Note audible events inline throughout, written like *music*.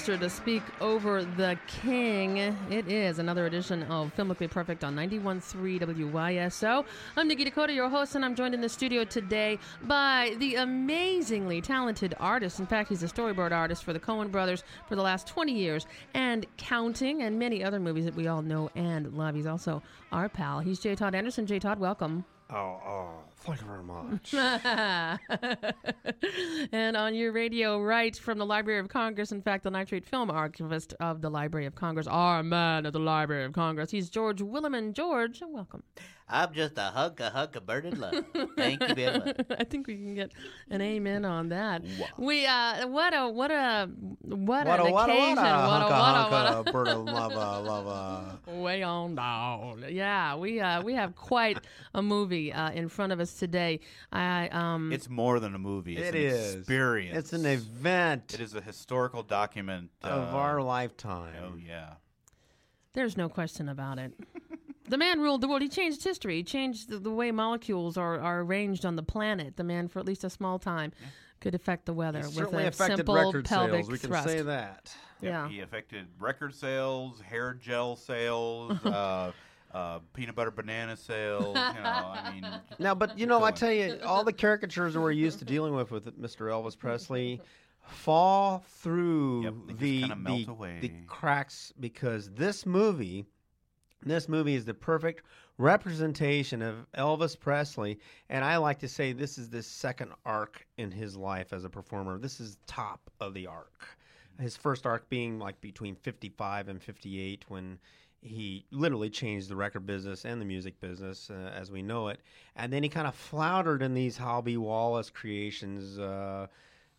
Muster to speak over the king. It is another edition of Filmically Perfect on 91.3 WYSO. I'm Nikki Dakota, your host, and I'm joined in the studio today by the amazingly talented artist. In fact, he's a storyboard artist for the Coen brothers for the last 20 years and counting, and many other movies that we all know and love. He's also our pal. He's J. Todd Anderson. J. Todd, welcome. Oh, oh, thank you very much. *laughs* and on your radio, right from the Library of Congress, in fact, the Nitrate Film Archivist of the Library of Congress, our man at the Library of Congress, he's George Willeman. George, welcome. I'm just a hunk of hunk of burning love. Thank you very much. *laughs* I think we can get an amen on that. We uh, what a what a what, an occasion! what a what a what a bird of lava, lava. *laughs* way on down. Yeah, we uh, we have quite a movie uh, in front of us today. I um, It's more than a movie. It's It an is. experience. It's an event It is a historical document of uh, our lifetime. Oh yeah. There's no question about it. The man ruled the world. He changed history. He changed the, the way molecules are, are arranged on the planet. The man, for at least a small time, could affect the weather It with certainly a affected simple record pelvic sales. We can thrust. say that. Yeah. He affected record sales, hair gel sales, *laughs* uh, uh, peanut butter banana sales. You know, I mean, *laughs* Now, but you know, I tell you, all the caricatures that we're used to dealing with with Mr. Elvis Presley fall through Yep, the the, the cracks because this movie, this movie is the perfect representation of Elvis Presley, and I like to say this is the second arc in his life as a performer. This is top of the arc. His first arc being like between 55 and 58 when he literally changed the record business and the music business uh, as we know it. And then he kind of floundered in these Hal Wallis creations, uh,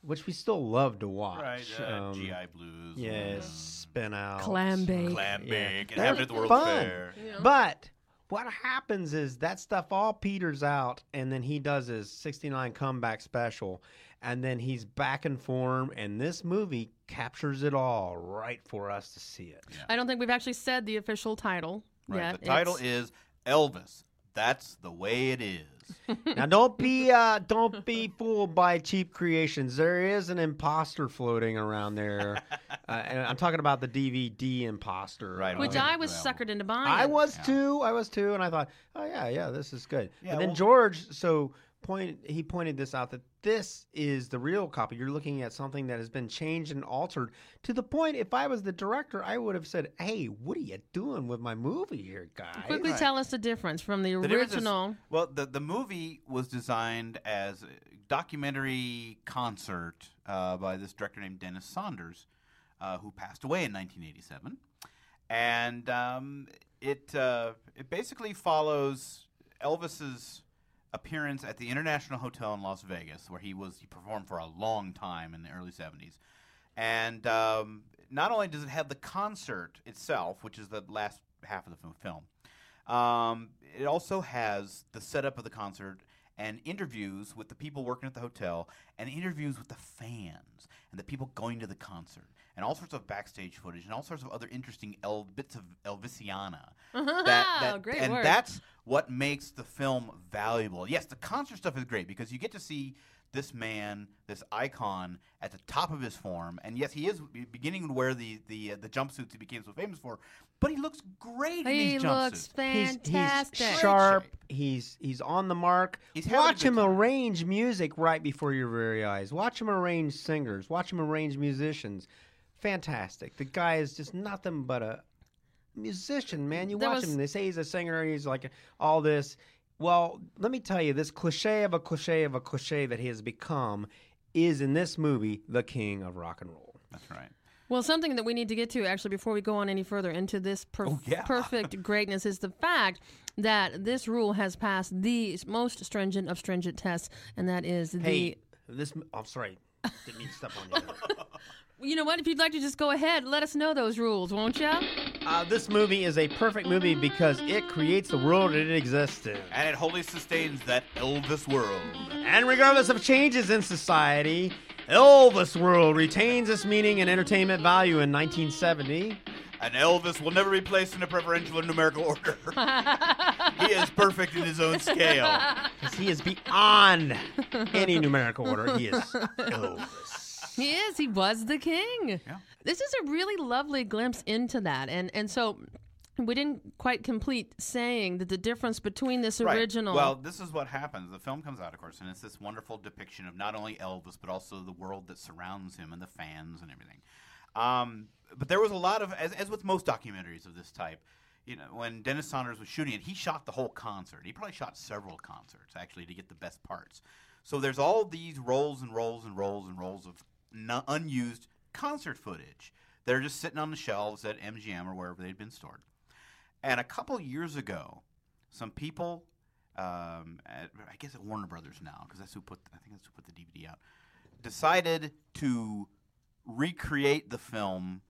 which we still love to watch. right? Uh, Um, GI Blues. Yes, spin out. Clam bake. Clam Yeah. bake. It They're happened at the World's fun. Fair. But what happens is that stuff all peters out, and then he does his 69 comeback special, and then he's back in form, and this movie captures it all right for us to see it. I don't think we've actually said the official title Right. yet. The title It's- is Elvis. That's the way it is. *laughs* now don't be uh, don't be fooled by cheap creations. There is an imposter floating around there, *laughs* uh, and I'm talking about the DVD imposter. Right, which I was Well, suckered into buying. I was Yeah. too. I was too, and I thought, oh yeah, yeah, this is good. Yeah, and then well- George, so point he pointed this out that this is the real copy. You're looking at something that has been changed and altered to the point. If I was the director, I would have said, "Hey, what are you doing with my movie here, guys?" Quickly Right. tell us the difference from the The difference is- original. well, the the movie was designed as a documentary concert uh, by this director named Denis Sanders, uh, who passed away in 1987, and um, it uh, it basically follows Elvis's appearance at the International Hotel in Las Vegas, where he was he performed for a long time in the early 70s, and um, not only does it have the concert itself, which is the last half of the film. Um, it also has the setup of the concert and interviews with the people working at the hotel and interviews with the fans and the people going to the concert and all sorts of backstage footage and all sorts of other interesting El- bits of Elvisiana. *laughs* That, that, Great and word. that's what makes the film valuable. Yes, the concert stuff is great because you get to see this man, this icon, at the top of his form. And yes, he is beginning to wear the the uh, the jumpsuits he became so famous for. But he looks great in He these jumpsuits. He looks He's, fantastic. he's sharp. He's he's on the mark. He's having Watch him time. arrange music right before your very eyes. Watch him arrange singers. Watch him arrange musicians. Fantastic. The guy is just nothing but a musician, man. You There watch was- him. They say he's a singer. He's like all this. Well, let me tell you, this cliche of a cliche of a cliche that he has become is in this movie the king of rock and roll. That's right. Well, something that we need to get to actually before we go on any further into this perf- Oh, yeah. perfect *laughs* greatness is the fact that this rule has passed the most stringent of stringent tests, and that is the. Hey, this. I'm oh, sorry. Didn't mean to step on you. *laughs* You know what? If you'd like to just go ahead, let us know those rules, won't you? Uh, this movie is a perfect movie because it creates the world it exists in. And it wholly sustains that Elvis world. And regardless of changes in society, Elvis World retains its meaning and entertainment value in 1970. And Elvis will never be placed in a preferential or numerical order. *laughs* he is perfect in his own scale. Because he is beyond any numerical order. He is Elvis. *laughs* He is. He was the king. Yeah. This is a really lovely glimpse into that, and and so we didn't quite complete saying that the difference between this Right. original. Well, this is what happens. The film comes out, of course, and it's this wonderful depiction of not only Elvis but also the world that surrounds him and the fans and everything. Um, but there was a lot of, as, as with most documentaries of this type, you know, when Denis Sanders was shooting it, he shot the whole concert. He probably shot several concerts actually to get the best parts. So there's all these rolls and rolls and rolls and rolls of unused concert footage. They're just sitting on the shelves at MGM or wherever they'd been stored. And a couple years ago, some people, um, at, I guess at Warner Brothers now, because that's who put, I think that's who put the DVD out, decided to recreate the film,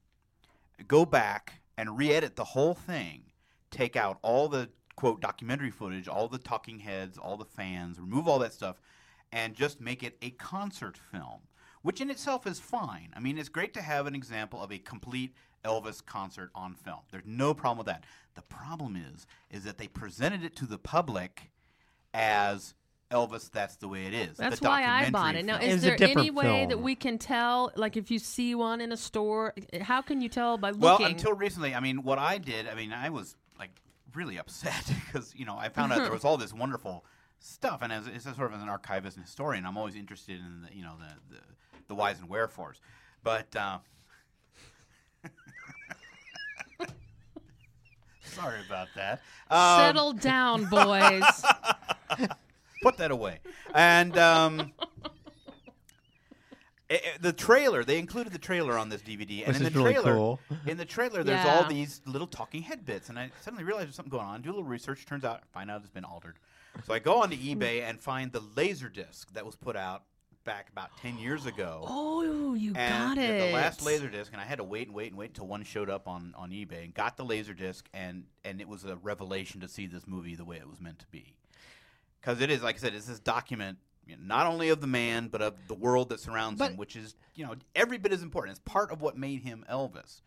go back and re-edit the whole thing, take out all the quote documentary footage, all the talking heads, all the fans, remove all that stuff, and just make it a concert film, which in itself is fine. I mean, it's great to have an example of a complete Elvis concert on film. There's no problem with that. The problem is, is that they presented it to the public as Elvis. That's the way it is. That's the why I bought it. Now, film. It is was a there any way that we can tell, like if you see one in a store, how can you tell by looking? Well, looking? until recently, I mean, what I did, I mean, I was like really upset *laughs* because you know I found out there was all this wonderful stuff, and as, as a sort of an archivist and historian, I'm always interested in the you know the the, the whys and wherefores. But uh, *laughs* sorry about that. Um, Settle down, boys. *laughs* put that away. And um, eh, eh, the trailer, they included the trailer on this DVD, and Which in is the really trailer, cool. in the trailer, there's Yeah. all these little talking head bits, and I suddenly realized there's something going on. Do a little research, turns out, find out it's been altered. So I go onto eBay and find the laser disc that was put out back about ten years ago. oh, you got it. the last laser disc, and I had to wait and wait and wait until one showed up on, on eBay and got the laser disc, and and it was a revelation to see this movie the way it was meant to be, because it is like I said, it's this document you know, not only of the man but of the world that surrounds But- him, which is you know every bit as important. It's part of what made him Elvis.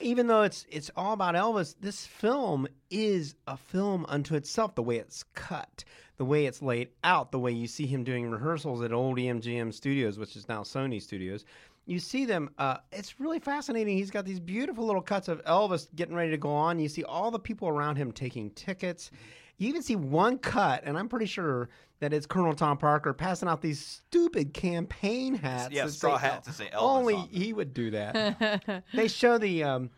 Even though it's it's all about Elvis, this film is a film unto itself. The way it's cut, the way it's laid out, the way you see him doing rehearsals at old EMGM Studios, which is now Sony Studios. You see them. Uh, it's really fascinating. He's got these beautiful little cuts of Elvis getting ready to go on. You see all the people around him taking tickets. You even see one cut, and I'm pretty sure that it's Colonel Tom Parker passing out these stupid campaign hats. Yeah, straw say hats that say Elvis Only on he would do that. *laughs* They show the um,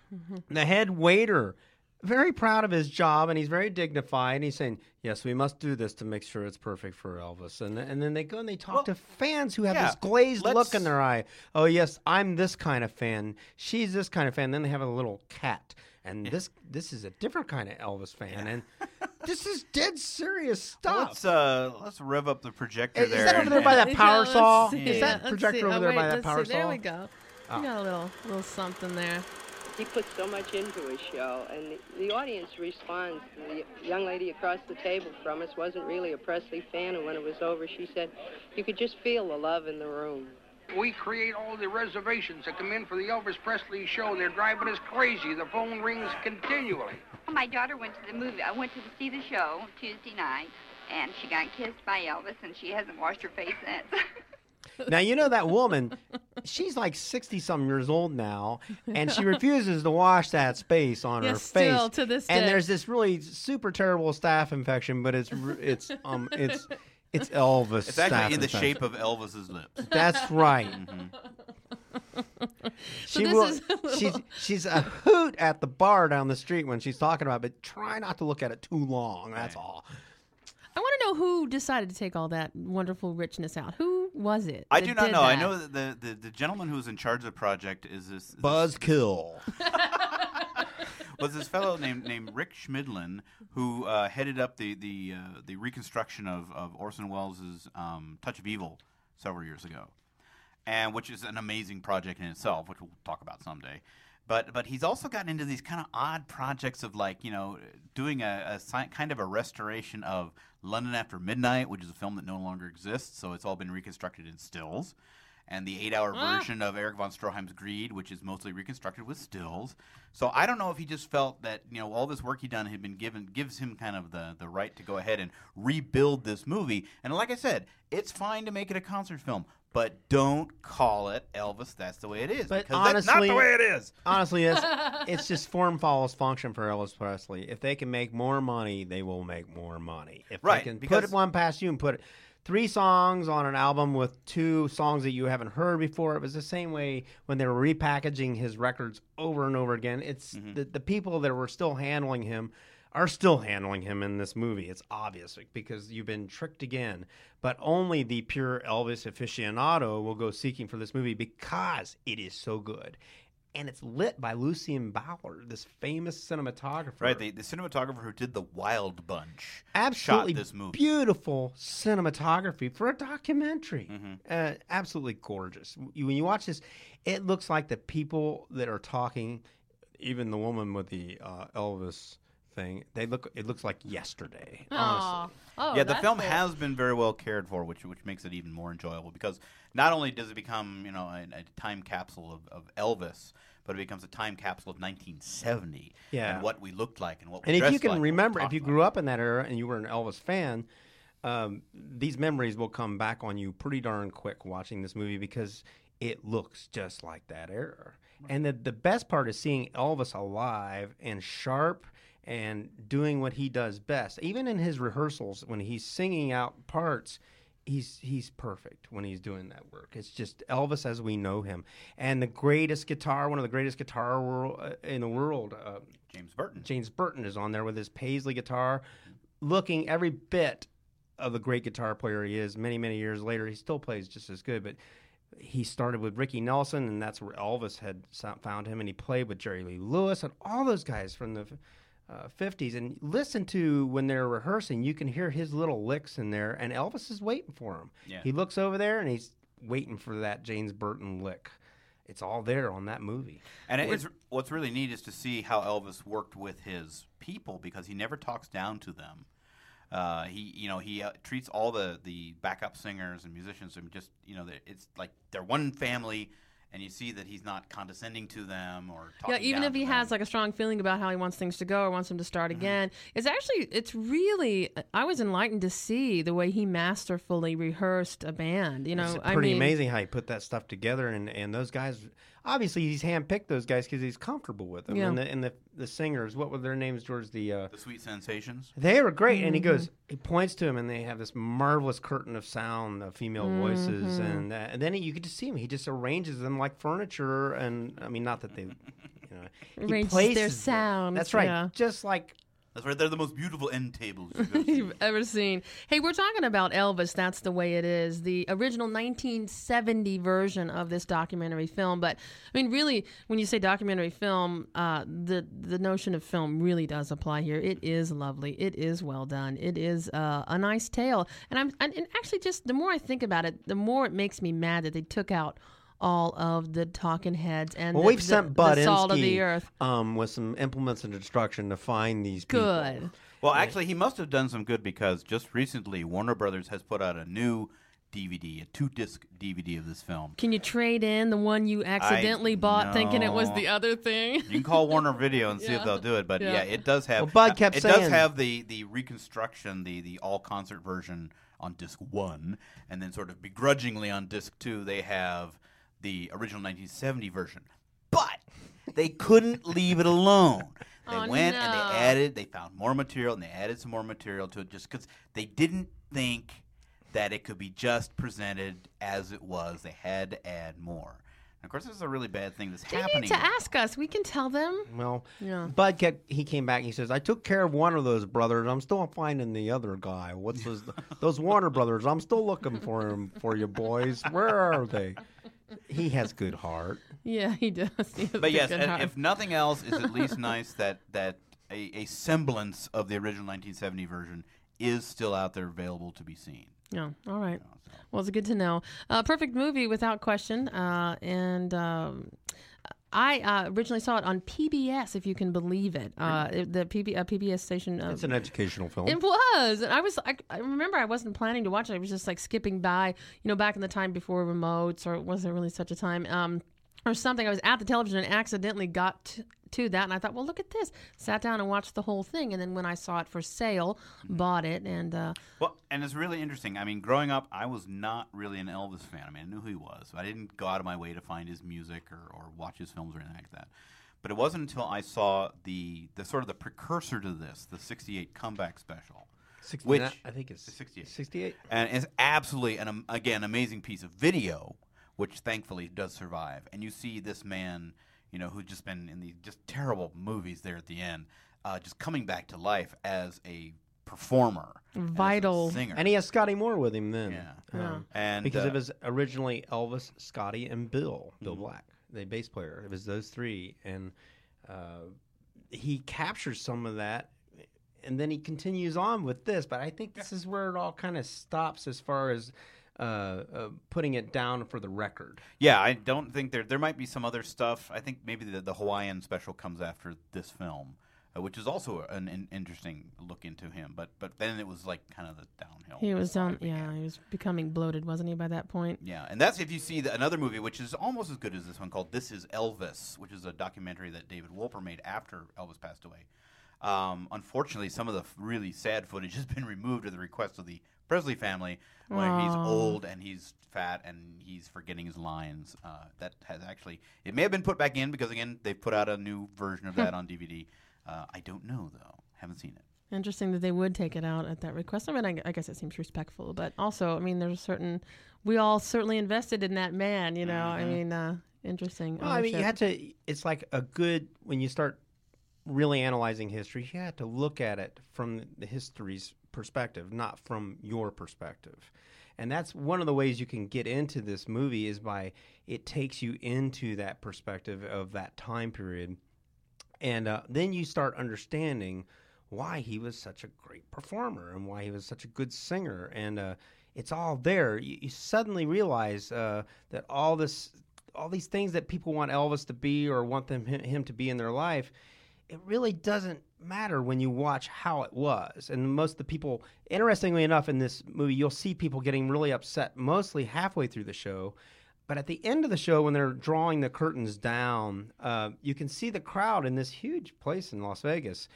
the head waiter very proud of his job and he's very dignified and he's saying yes we must do this to make sure it's perfect for elvis. And, and then they go and they talk Well, to fans who have yeah, this glazed look in their eye. Oh yes i'm this kind of fan. She's this kind of fan. Then they have a little cat and this this is a different kind of elvis fan and this is dead serious stuff Let's uh let's rev up the projector Is there. that over there by that power Let's saw? see. Is that Let's projector see. over Oh, there wait, by that power see. There we go. Oh. You got a little little something there. He puts so much into his show, and the, the audience responds. The young lady across the table from us wasn't really a Presley fan, and when it was over, she said, You could just feel the love in the room. We create all the reservations that come in for the Elvis Presley show. They're driving us crazy. The phone rings continually. My daughter went to the movie. I went to see the show Tuesday night, and she got kissed by Elvis, and she hasn't washed her face since. *laughs* Now you know that woman, she's like sixty some years old now, and she *laughs* refuses to wash that space on Yeah, her still face. to this and there's this really super terrible staph infection, but it's it's um it's it's Elvis. It's actually in the infection. shape of Elvis's lips. That's right. *laughs* She this will. is a little- She's she's a hoot at the bar down the street when she's talking about, it, but try not to look at it too long. That's all. I want to know who decided to take all that wonderful richness out. Who was it? I do not did know. I know that the, the, the gentleman who's in charge of the project is this, is this Buzzkill. was this fellow named named Rick Schmidlin who uh, headed up the the uh, the reconstruction of, of Orson Welles' um, Touch of Evil several years ago, and which is an amazing project in itself, which we'll talk about someday. But but he's also gotten into these kind of odd projects of like you know doing a, a si- kind of a restoration of London After Midnight, which is a film that no longer exists, so it's all been reconstructed in stills and the eight-hour Ah. version of Erich von Stroheim's Greed, which is mostly reconstructed with stills. So I don't know if he just felt that you know all this work he'd done had been given gives him kind of the the right to go ahead and rebuild this movie. And like I said, it's fine to make it a concert film, but don't call it Elvis. That's the way it is. But because that's not the way it is. *laughs* Honestly, it's, *laughs* it's just form follows function for Elvis Presley. If they can make more money, they will make more money. If Right, they can because- put one past you and put three songs on an album with two songs that you haven't heard before, it was the same way when they were repackaging his records over and over again. It's Mm-hmm. the, the people that were still handling him are still handling him in this movie. It's obvious because you've been tricked again. But only the pure Elvis aficionado will go seeking for this movie because it is so good. And it's lit by Lucien Ballard, this famous cinematographer. Right, the, the cinematographer who did the Wild Bunch absolutely shot this movie. beautiful cinematography for a documentary. Mm-hmm. Uh, absolutely gorgeous. When you watch this, it looks like the people that are talking, even the woman with the uh, Elvis thing, they look. It looks like yesterday. Honestly. Oh, yeah, the film cool. has been very well cared for, which which makes it even more enjoyable because not only does it become you know a, a time capsule of, of Elvis, but it becomes a time capsule of 1970 Yeah. and what we looked like and what we And if you can like and what we remember, if talked you like. grew up in that era and you were an Elvis fan, um, these memories will come back on you pretty darn quick watching this movie because it looks just like that era. And the the best part is seeing Elvis alive and sharp and doing what he does best. Even in his rehearsals, when he's singing out parts, he's he's perfect when he's doing that work. It's just Elvis as we know him, and the greatest guitar, one of the greatest guitar world, uh, in the world. Uh, James Burton. James Burton is on there with his Paisley guitar, looking every bit of the great guitar player he is. Many, many years later, he still plays just as good. But he started with Ricky Nelson, and that's where Elvis had found him, and he played with Jerry Lee Lewis and all those guys from the uh, 50s. And listen to when they're rehearsing, you can hear his little licks in there, and Elvis is waiting for him. Yeah. He looks over there, and he's waiting for that James Burton lick. It's all there on that movie. And it's, what's really neat is to see how Elvis worked with his people because he never talks down to them. Uh, he, you know, he uh, treats all the, the backup singers and musicians and just, you know, it's like they're one family, and you see that he's not condescending to them or talking Yeah, even down if he to has like a strong feeling about how he wants things to go or wants them to start Mm-hmm. again, it's actually it's really I was enlightened to see the way he masterfully rehearsed a band. You know, It's I pretty mean, amazing how he put that stuff together, and, and those guys. Obviously, he's handpicked those guys because he's comfortable with them. Yeah. And, the, and the the singers, what were their names, George? The uh, the Sweet Inspirations. they were great, and he Mm-hmm. goes, he points to him, and they have this marvelous curtain of sound, of female voices, Mm-hmm. and, uh, and then he, you get to see him. He just arranges them like furniture, and I mean, not that they, you know, *laughs* he Arranges their places them. sounds, That's right, yeah. just like That's right. They're the most beautiful end tables you've ever *laughs* seen. you've ever seen. Hey, we're talking about Elvis. That's the way it is. The original 1970 version of this documentary film. But I mean, really, when you say documentary film, uh, the the notion of film really does apply here. It is lovely. It is well done. It is uh, a nice tale. And I'm and and actually just the more I think about it, the more it makes me mad that they took out. All of the talking heads and well, the, we've the- sent the Bud salt of the earth. um, with some implements of destruction to find these people. Good. Well, actually, he must have done some good because just recently Warner Brothers has put out a new DVD, a two-disc DVD of this film. Can you trade in the one you accidentally bought thinking it was the other thing? You can call Warner Video and *laughs* see if they'll do it, but Yeah. yeah, it does have. Well, Bud kept it does have the the reconstruction, the the all concert version on disc one, and then sort of begrudgingly on disc two they have the original 1970 version. But they couldn't leave it alone. *laughs* They Oh, went and they added, they found more material, and they added some more material to it, just because they didn't think that it could be just presented as it was. They had to add more. And of course, this is a really bad thing that's They happening. need to ask us. We can tell them. Well, Yeah. Bud kept, he came back and he says, I took care of one of those brothers. I'm still finding the other guy. What's *laughs* those, those Warner brothers? I'm still looking for him for you boys. Where are they? *laughs* He has good heart. Yeah, he does. *laughs* He has a But yes, good and heart. if nothing else, it's at least nice that that a, a semblance of the original 1970 version is still out there available to be seen. Yeah. All right. You know, so. Well, it's good to know. Uh, perfect movie without question. Uh, and um, I uh, originally saw it on PBS, if you can believe it. Uh, the PB, uh, PBS station. Uh, It's an educational film. it was, and I was. I, I remember I wasn't planning to watch it. I was just like skipping by. You know, back in the time before remotes, or it was there really such a time? Um, or something. I was at the television and accidentally got to that, and I thought, well, look at this. Sat down and watched the whole thing, and then when I saw it for sale, bought it, and uh, Well, and it's really interesting. I mean, growing up, I was not really an Elvis fan. I mean, I knew who he was. I didn't go out of my way to find his music or, or watch his films or anything like that. But it wasn't until I saw the, the sort of the precursor to this, the '68 comeback special, 60, which I think it's 68. 68. and it's absolutely an um, again amazing piece of video, which thankfully does survive. And you see this man, you know, who's just been in these just terrible movies there at the end, uh, just coming back to life as a performer, as a Vital. singer, And he has Scotty Moore with him then. Yeah. Yeah. Um, and because uh, it was originally Elvis, Scotty, and Bill, Bill Mm-hmm. Black, the bass player. It was those three, and uh, he captures some of that, and then he continues on with this. But I think this is where it all kind of stops as far as uh, uh, putting it down for the record. Yeah, I don't think there there might be some other stuff. I think maybe the, the Hawaiian special comes after this film, uh, which is also an, an interesting look into him. But but then it was like kind of the downhill. he was slide on. began. Yeah, he was becoming bloated, wasn't he, by that point? Yeah, and that's if you see the, another movie which is almost as good as this one called "This Is Elvis," which is a documentary that David Wolper made after Elvis passed away. Um, unfortunately, some of the really sad footage *laughs* has been removed at the request of the Presley family, where he's Aw. old and he's fat and he's forgetting his lines. Uh, that has actually it may have been put back in because again they've put out a new version of that *laughs* on DVD. Uh, I don't know though, haven't seen it. Interesting that they would take it out at that request. I mean, I, I guess it seems respectful, but also, I mean, there's a certain. We all certainly invested in that man. You know, I Mhm. mean, uh, interesting. Well, I mean, you ownership. had to. It's like a good when you start really analyzing history. You have to look at it from the history's perspective, not from your perspective. And that's one of the ways you can get into this movie is by it takes you into that perspective of that time period, and uh, then you start understanding why he was such a great performer and why he was such a good singer and. Uh, it's all there. You, you suddenly realize uh, that all this, all these things that people want Elvis to be or want them him, him to be in their life, it really doesn't matter when you watch how it was. And most of the people, interestingly enough, in this movie, you'll see people getting really upset mostly halfway through the show. But at the end of the show, when they're drawing the curtains down, uh, you can see the crowd in this huge place in Las Vegas,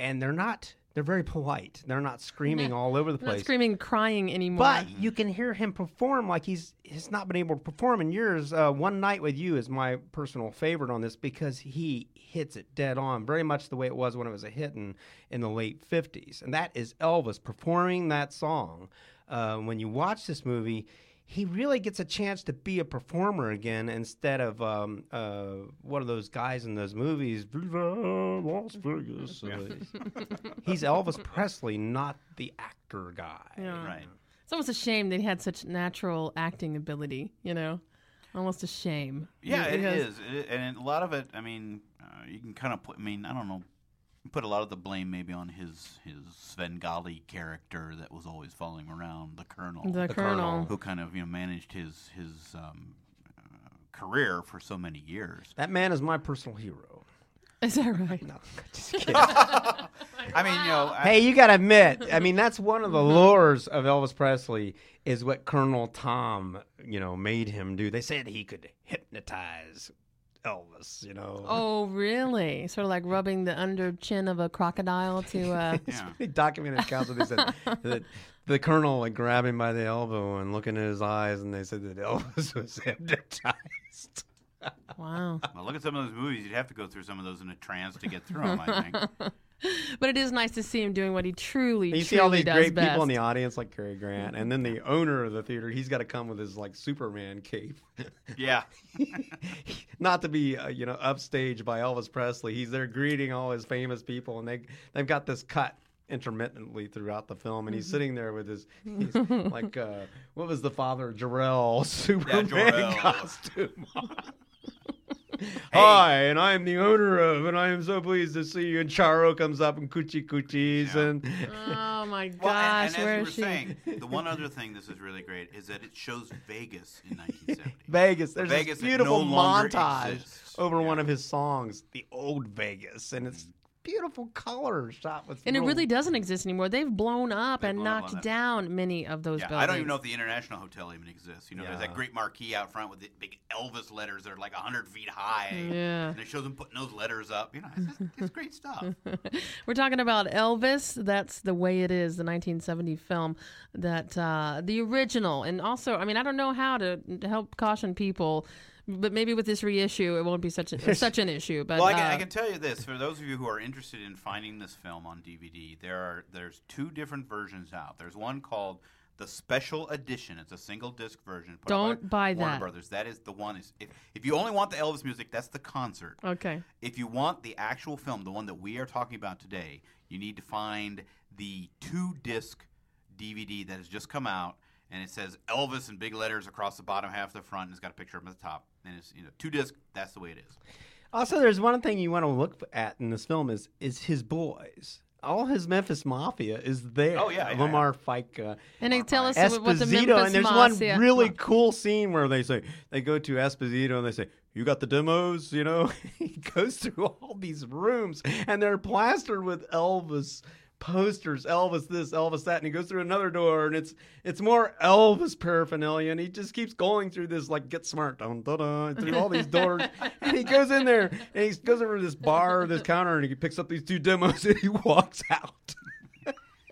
and they're not. They're very polite. They're not screaming all over the I'm not screaming, crying anymore. But you can hear him perform like he's he's not been able to perform in years. Uh, One Night with You is my personal favorite on this because he hits it dead on, very much the way it was when it was a hit in, in the late 50s. And that is Elvis performing that song. Uh, when you watch this movie, he really gets a chance to be a performer again instead of um, uh, one of those guys in those movies, Viva Las Vegas. Uh, he's Elvis Presley, not the actor guy. Yeah. Right. it's almost a shame that he had such natural acting ability. You know, almost a shame. Yeah, it Because- is, It- and a lot of it. I mean, uh, you can kind of put. I mean, I don't know. Put a lot of the blame maybe on his his Svengali character that was always following around the colonel, The, The colonel. Colonel. who kind of you know managed his his um, uh, career for so many years. That man is my personal hero. Is that right? No, *laughs* just kidding. I mean, you know, I- hey, you got to admit, I mean, that's one of the lures of Elvis Presley is what Colonel Tom, you know, made him do. They said he could hypnotize Elvis, you know. *laughs* Oh, really? Sort of like rubbing the under chin of a crocodile to. Uh, *laughs* yeah. They documented accounts where they said *laughs* that the colonel like grab him by the elbow and looking into his eyes, and they said that Elvis was hypnotized. Wow. Well, look at some of those movies. You'd have to go through some of those in a trance to get through them. I think. *laughs* But it is nice to see him doing what he truly, And you truly see all these great best. people in the audience, like Cary Grant, and then the owner of the theater. He's got to come with his like Superman cape, *laughs* Yeah. *laughs* not to be uh, you know upstaged by Elvis Presley. He's there greeting all his famous people, and they they've got this cut intermittently throughout the film, and he's sitting there with his he's like uh, what was the father Jarrell Superman Jor-El. costume on. Hi, and I am the owner of, and I am so pleased to see you. And Charo comes up and coochie coochies, Yeah. and Oh my *laughs* Well, gosh, and, and as you is were she? saying, the one other *laughs* thing this is really great is that it shows Vegas in *laughs* 1970. Vegas. There's Vegas this beautiful no montage exists. over Yeah. one of his songs, the old Vegas, and it's mm. Beautiful color shot with. And it really doesn't exist anymore. They've blown up They've and blown up knocked on that. down many of those Yeah, buildings. I don't even know if the International Hotel even exists. You know, there's that great marquee out front with the big Elvis letters that are like 100 feet high. Yeah. And it shows them putting those letters up. You know, it's, it's, it's great stuff. *laughs* We're talking about Elvis. That's the way it is, the 1970 film that uh, the original, and also, I mean, I don't know how to, to help caution people, but maybe with this reissue, it won't be such a, *laughs* such an issue. But well, I can, I uh, can tell you this: for those of you who are interested in finding this film on DVD, there are there's two different versions out. There's one called the Special Edition. It's a single disc version. put Don't buy Warner that. Brothers. That is the one. Is if, if you only want the Elvis music, that's the concert. okay, If you want the actual film, the one that we are talking about today, you need to find the two disc DVD that has just come out, and it says Elvis in big letters across the bottom half of the front, and it's got a picture of him at the top. And it's you know two disc. That's the way it is. Also, there's one thing you want to look at in this film is is his boys. All his Memphis Mafia is there. Oh, yeah, yeah, Lamar Fike, uh, and they tell us what the Esposito, Memphis and there's Mafia- one really cool scene where they say they go to Esposito and they say, "You got the demos?" You know, *laughs* he goes through all these rooms and they're plastered with Elvis posters, Elvis this, Elvis that, and he goes through another door and it's it's more Elvis paraphernalia, and he just keeps going through this like get smart, dun, dun, dun, through all these doors, *laughs* and he goes in there and he goes over to this bar, this counter, and he picks up these two demos and he walks out.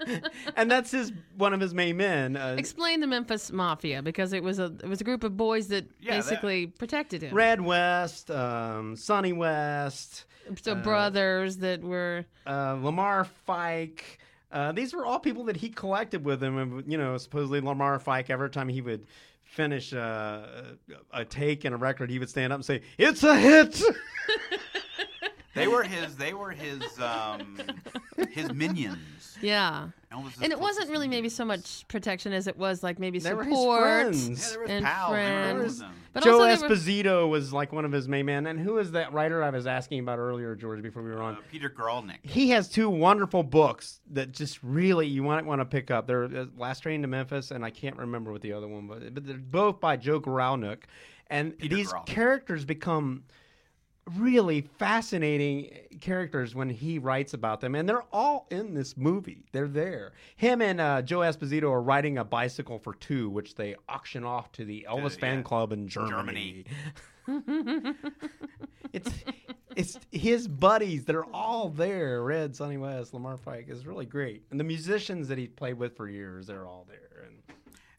*laughs* and that's his one of his main men. Uh, Explain the Memphis Mafia because it was a it was a group of boys that Yeah, that- basically protected him. Red West, um, Sonny West, so brothers that were uh, Lamar Fike. Uh, these were all people that he collected with him. And, you know, supposedly Lamar Fike, every time he would finish uh, a take in a record, he would stand up and say, It's a hit! *laughs* They were his. They were his. Um, his minions. yeah. Elvis's And it wasn't really maybe so much protection as it was like maybe They were support his Yeah, friends. they were his and pals. They were friends. with them. But Joe also they were- Esposito was like one of his main men. And who is that writer I was asking about earlier, George, before we were on? Uh, Peter Gralnick. he has two wonderful books that just really you might want to pick up. They're uh, Last Train to Memphis, and I can't remember what the other one was, but they're both by Joe Gralnick. And Peter these Gralnick. characters become really fascinating characters when he writes about them, and they're all in this movie. They're there. Him and uh, Joe Esposito are riding a bicycle for two, which they auction off to the Elvis fan yeah. club in Germany. Germany. *laughs* it's it's his buddies that are all there. Red, Sonny West, Lamar Fike is really great, and the musicians that he played with for years, they're all there. And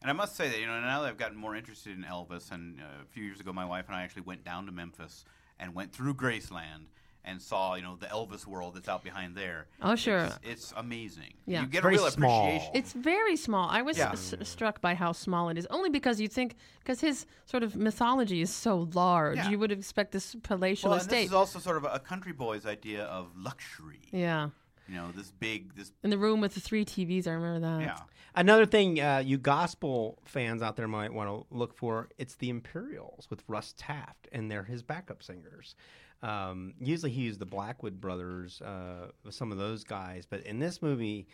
And I must say that you know now that I've gotten more interested in Elvis, and uh, a few years ago, my wife and I actually went down to Memphis and went through Graceland and saw you know the Elvis world that's out behind there. Oh, sure. it's, it's amazing. Yeah. you get Very a real small. appreciation. It's very small. I was Yeah. s- struck by how small it is, only because you think because his sort of mythology is so large, Yeah. you would expect this palatial well, and this estate. is also sort of a country boy's idea of luxury. yeah, You know, this big, this in the room with the three TVs. I remember that. yeah. another thing, uh, you gospel fans out there might want to look for it's the Imperials with Russ Taff, and they're his backup singers. Um, usually he used the Blackwood brothers, uh, some of those guys, but in this movie,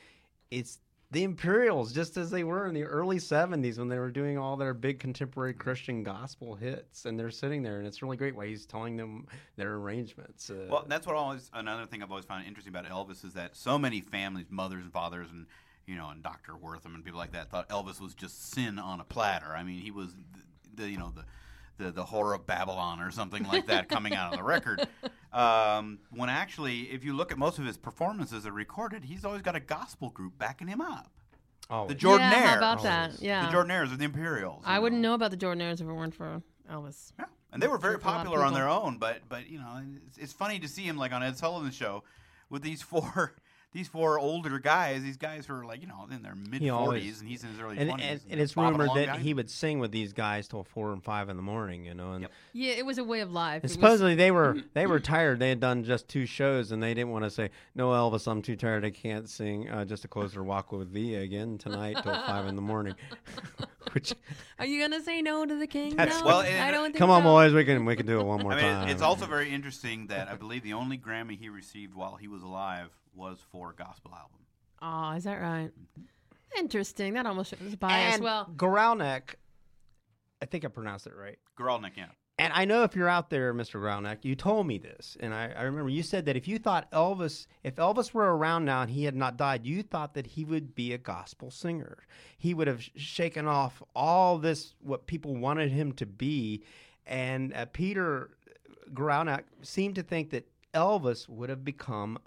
it's the Imperials, just as they were in the early 70s when they were doing all their big contemporary Christian gospel hits. And they're sitting there, and it's really great while he's telling them their arrangements. Uh, Well, that's what always another thing I've always found interesting about Elvis is that so many families, mothers and fathers, and you know, and Dr. Wortham and people like that thought Elvis was just sin on a platter. I mean, he was the, the you know the. The, the horror of Babylon or something like that coming out of the record. *laughs* Um, when actually, if you look at most of his performances that are recorded, he's always got a gospel group backing him up. always. The Jordanaires. Yeah, how about that? Yeah. The Jordanaires are the Imperials. I you wouldn't know about the Jordanaires if it weren't for Elvis. Yeah. and they were very for a lot of popular on their own. But but you know, it's, it's funny to see him like on Ed Sullivan's show with these four these four older guys. These guys who are like you know in their mid always- forties, and he's in his early And, twenties. and, and it's rumored that he would sing with these guys till four and five in the morning, you know. And, Yep. Yeah, it was a way of life. and It was- supposedly they were *clears throat* they were tired. They had done just two shows, and they didn't want to say, "No, Elvis, I'm too tired. I can't sing." Uh, just to close their walk with thee again tonight till five in the morning. *laughs* Which Are you gonna say no to the king? That's- no, Well, I don't think come on, so. boys, we can we can do it one more I mean, time. it's also very interesting that I believe the only Grammy he received while he was alive was for a gospel album. Oh, is that right? Interesting. That almost was biased. and well, Guralnick, I think I pronounced it right. Guralnick, yeah. And I know if you're out there, Mr. Graunack, you told me this, and I, I remember you said that if you thought Elvis, if Elvis were around now and he had not died, you thought that he would be a gospel singer. He would have shaken off all this what people wanted him to be, and uh, Peter Graunack seemed to think that Elvis would have become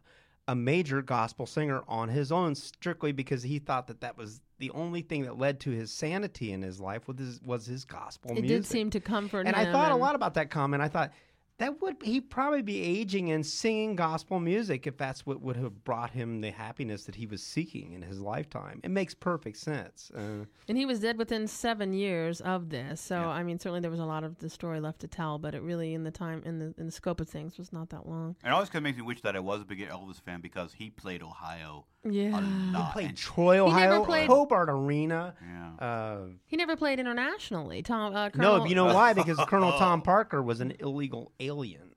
a major gospel singer on his own strictly because he thought that that was the only thing that led to his sanity in his life was his, was his gospel it music. did seem to comfort And him. I thought a lot about that comment. I thought that would he'd probably be aging and singing gospel music if that's what would have brought him the happiness that he was seeking in his lifetime. It makes perfect sense. Uh, And he was dead within seven years of this. So I mean, certainly there was a lot of the story left to tell, but it really, in the time, in the in the scope of things, was not that long. And it always kind of makes me wish that I was a big Elvis fan because he played Ohio Yeah. a lot. played Troy, Ohio, played- Hobart Arena. yeah. Uh, He never played internationally. Tom. Uh, no, Colonel- you know why? Because *laughs* Colonel Tom Parker was an illegal alien.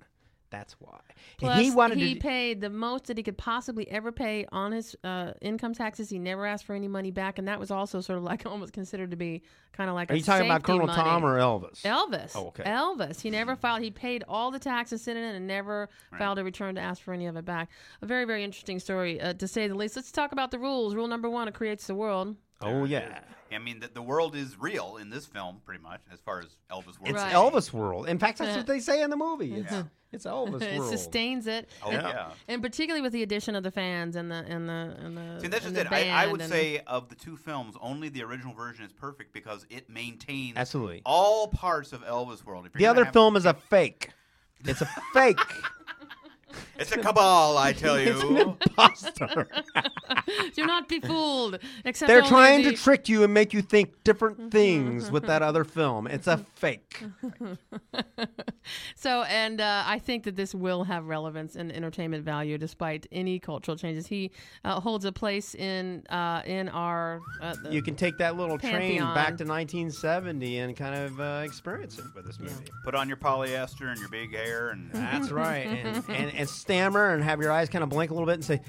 That's why. Plus, and he wanted he to. paid the most that he could possibly ever pay on his uh, income taxes. He never asked for any money back, and that was also sort of like *laughs* almost considered to be kind of like. Are a you talking about Colonel money. Tom or Elvis? Elvis? Oh, okay. Elvis. He never filed. He paid all the taxes in it and never filed a return to ask for any of it back. A very, very interesting story, uh, to say the least. Let's talk about the rules. Rule number one: it creates the world. Oh yeah. I mean, the, the world is real in this film, pretty much, as far as Elvis world. It's Right. Elvis world. In fact, that's what they say in the movie. It's, Yeah. it's Elvis *laughs* it world. sustains it. Oh and, yeah. and particularly with the addition of the fans and the and the and the. See, that's and just the it. I, I band would and- say of the two films, only the original version is perfect because it maintains Absolutely. all parts of Elvis world. If you're The gonna other have- film is a fake. It's a fake. *laughs* it's a cabal, I tell it's an you. imposter. *laughs* Do not be fooled. Except They're only trying the- to trick you and make you think different things with that *laughs* other film. It's a fake. *laughs* So, and uh, I think that this will have relevance and entertainment value despite any cultural changes. He uh, holds a place in uh, in our. Uh, You can take that little train back to 1970 and kind of uh, experience it with this movie. Put on your polyester and your big hair, and That's right. And, and, and stammer and have your eyes kind of blink a little bit and say,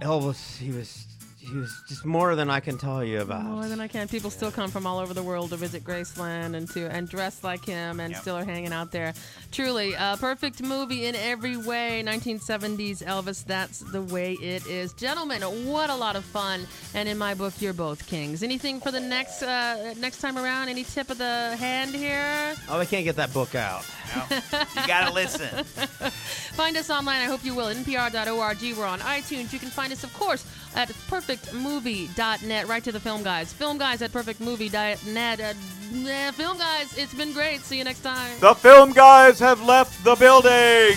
Elvis, he was he was just more than I can tell you about. More than I can. People still come from all over the world to visit Graceland and to and dress like him and Yep. still are hanging out there. Truly, a perfect movie in every way. 1970s Elvis. That's the way it is, gentlemen. What a lot of fun. And in my book, you're both kings. Anything for the next uh, next time around? Any tip of the hand here? Oh, they can't get that book out. You gotta listen. *laughs* Find us online. I hope you will. NPR.org. We're on iTunes. You can find us, of course, at perfectmovie.net. Right to the film guys. Film guys at perfectmovie.net. Uh, nah, film guys, it's been great. See you next time. The film guys have left the building.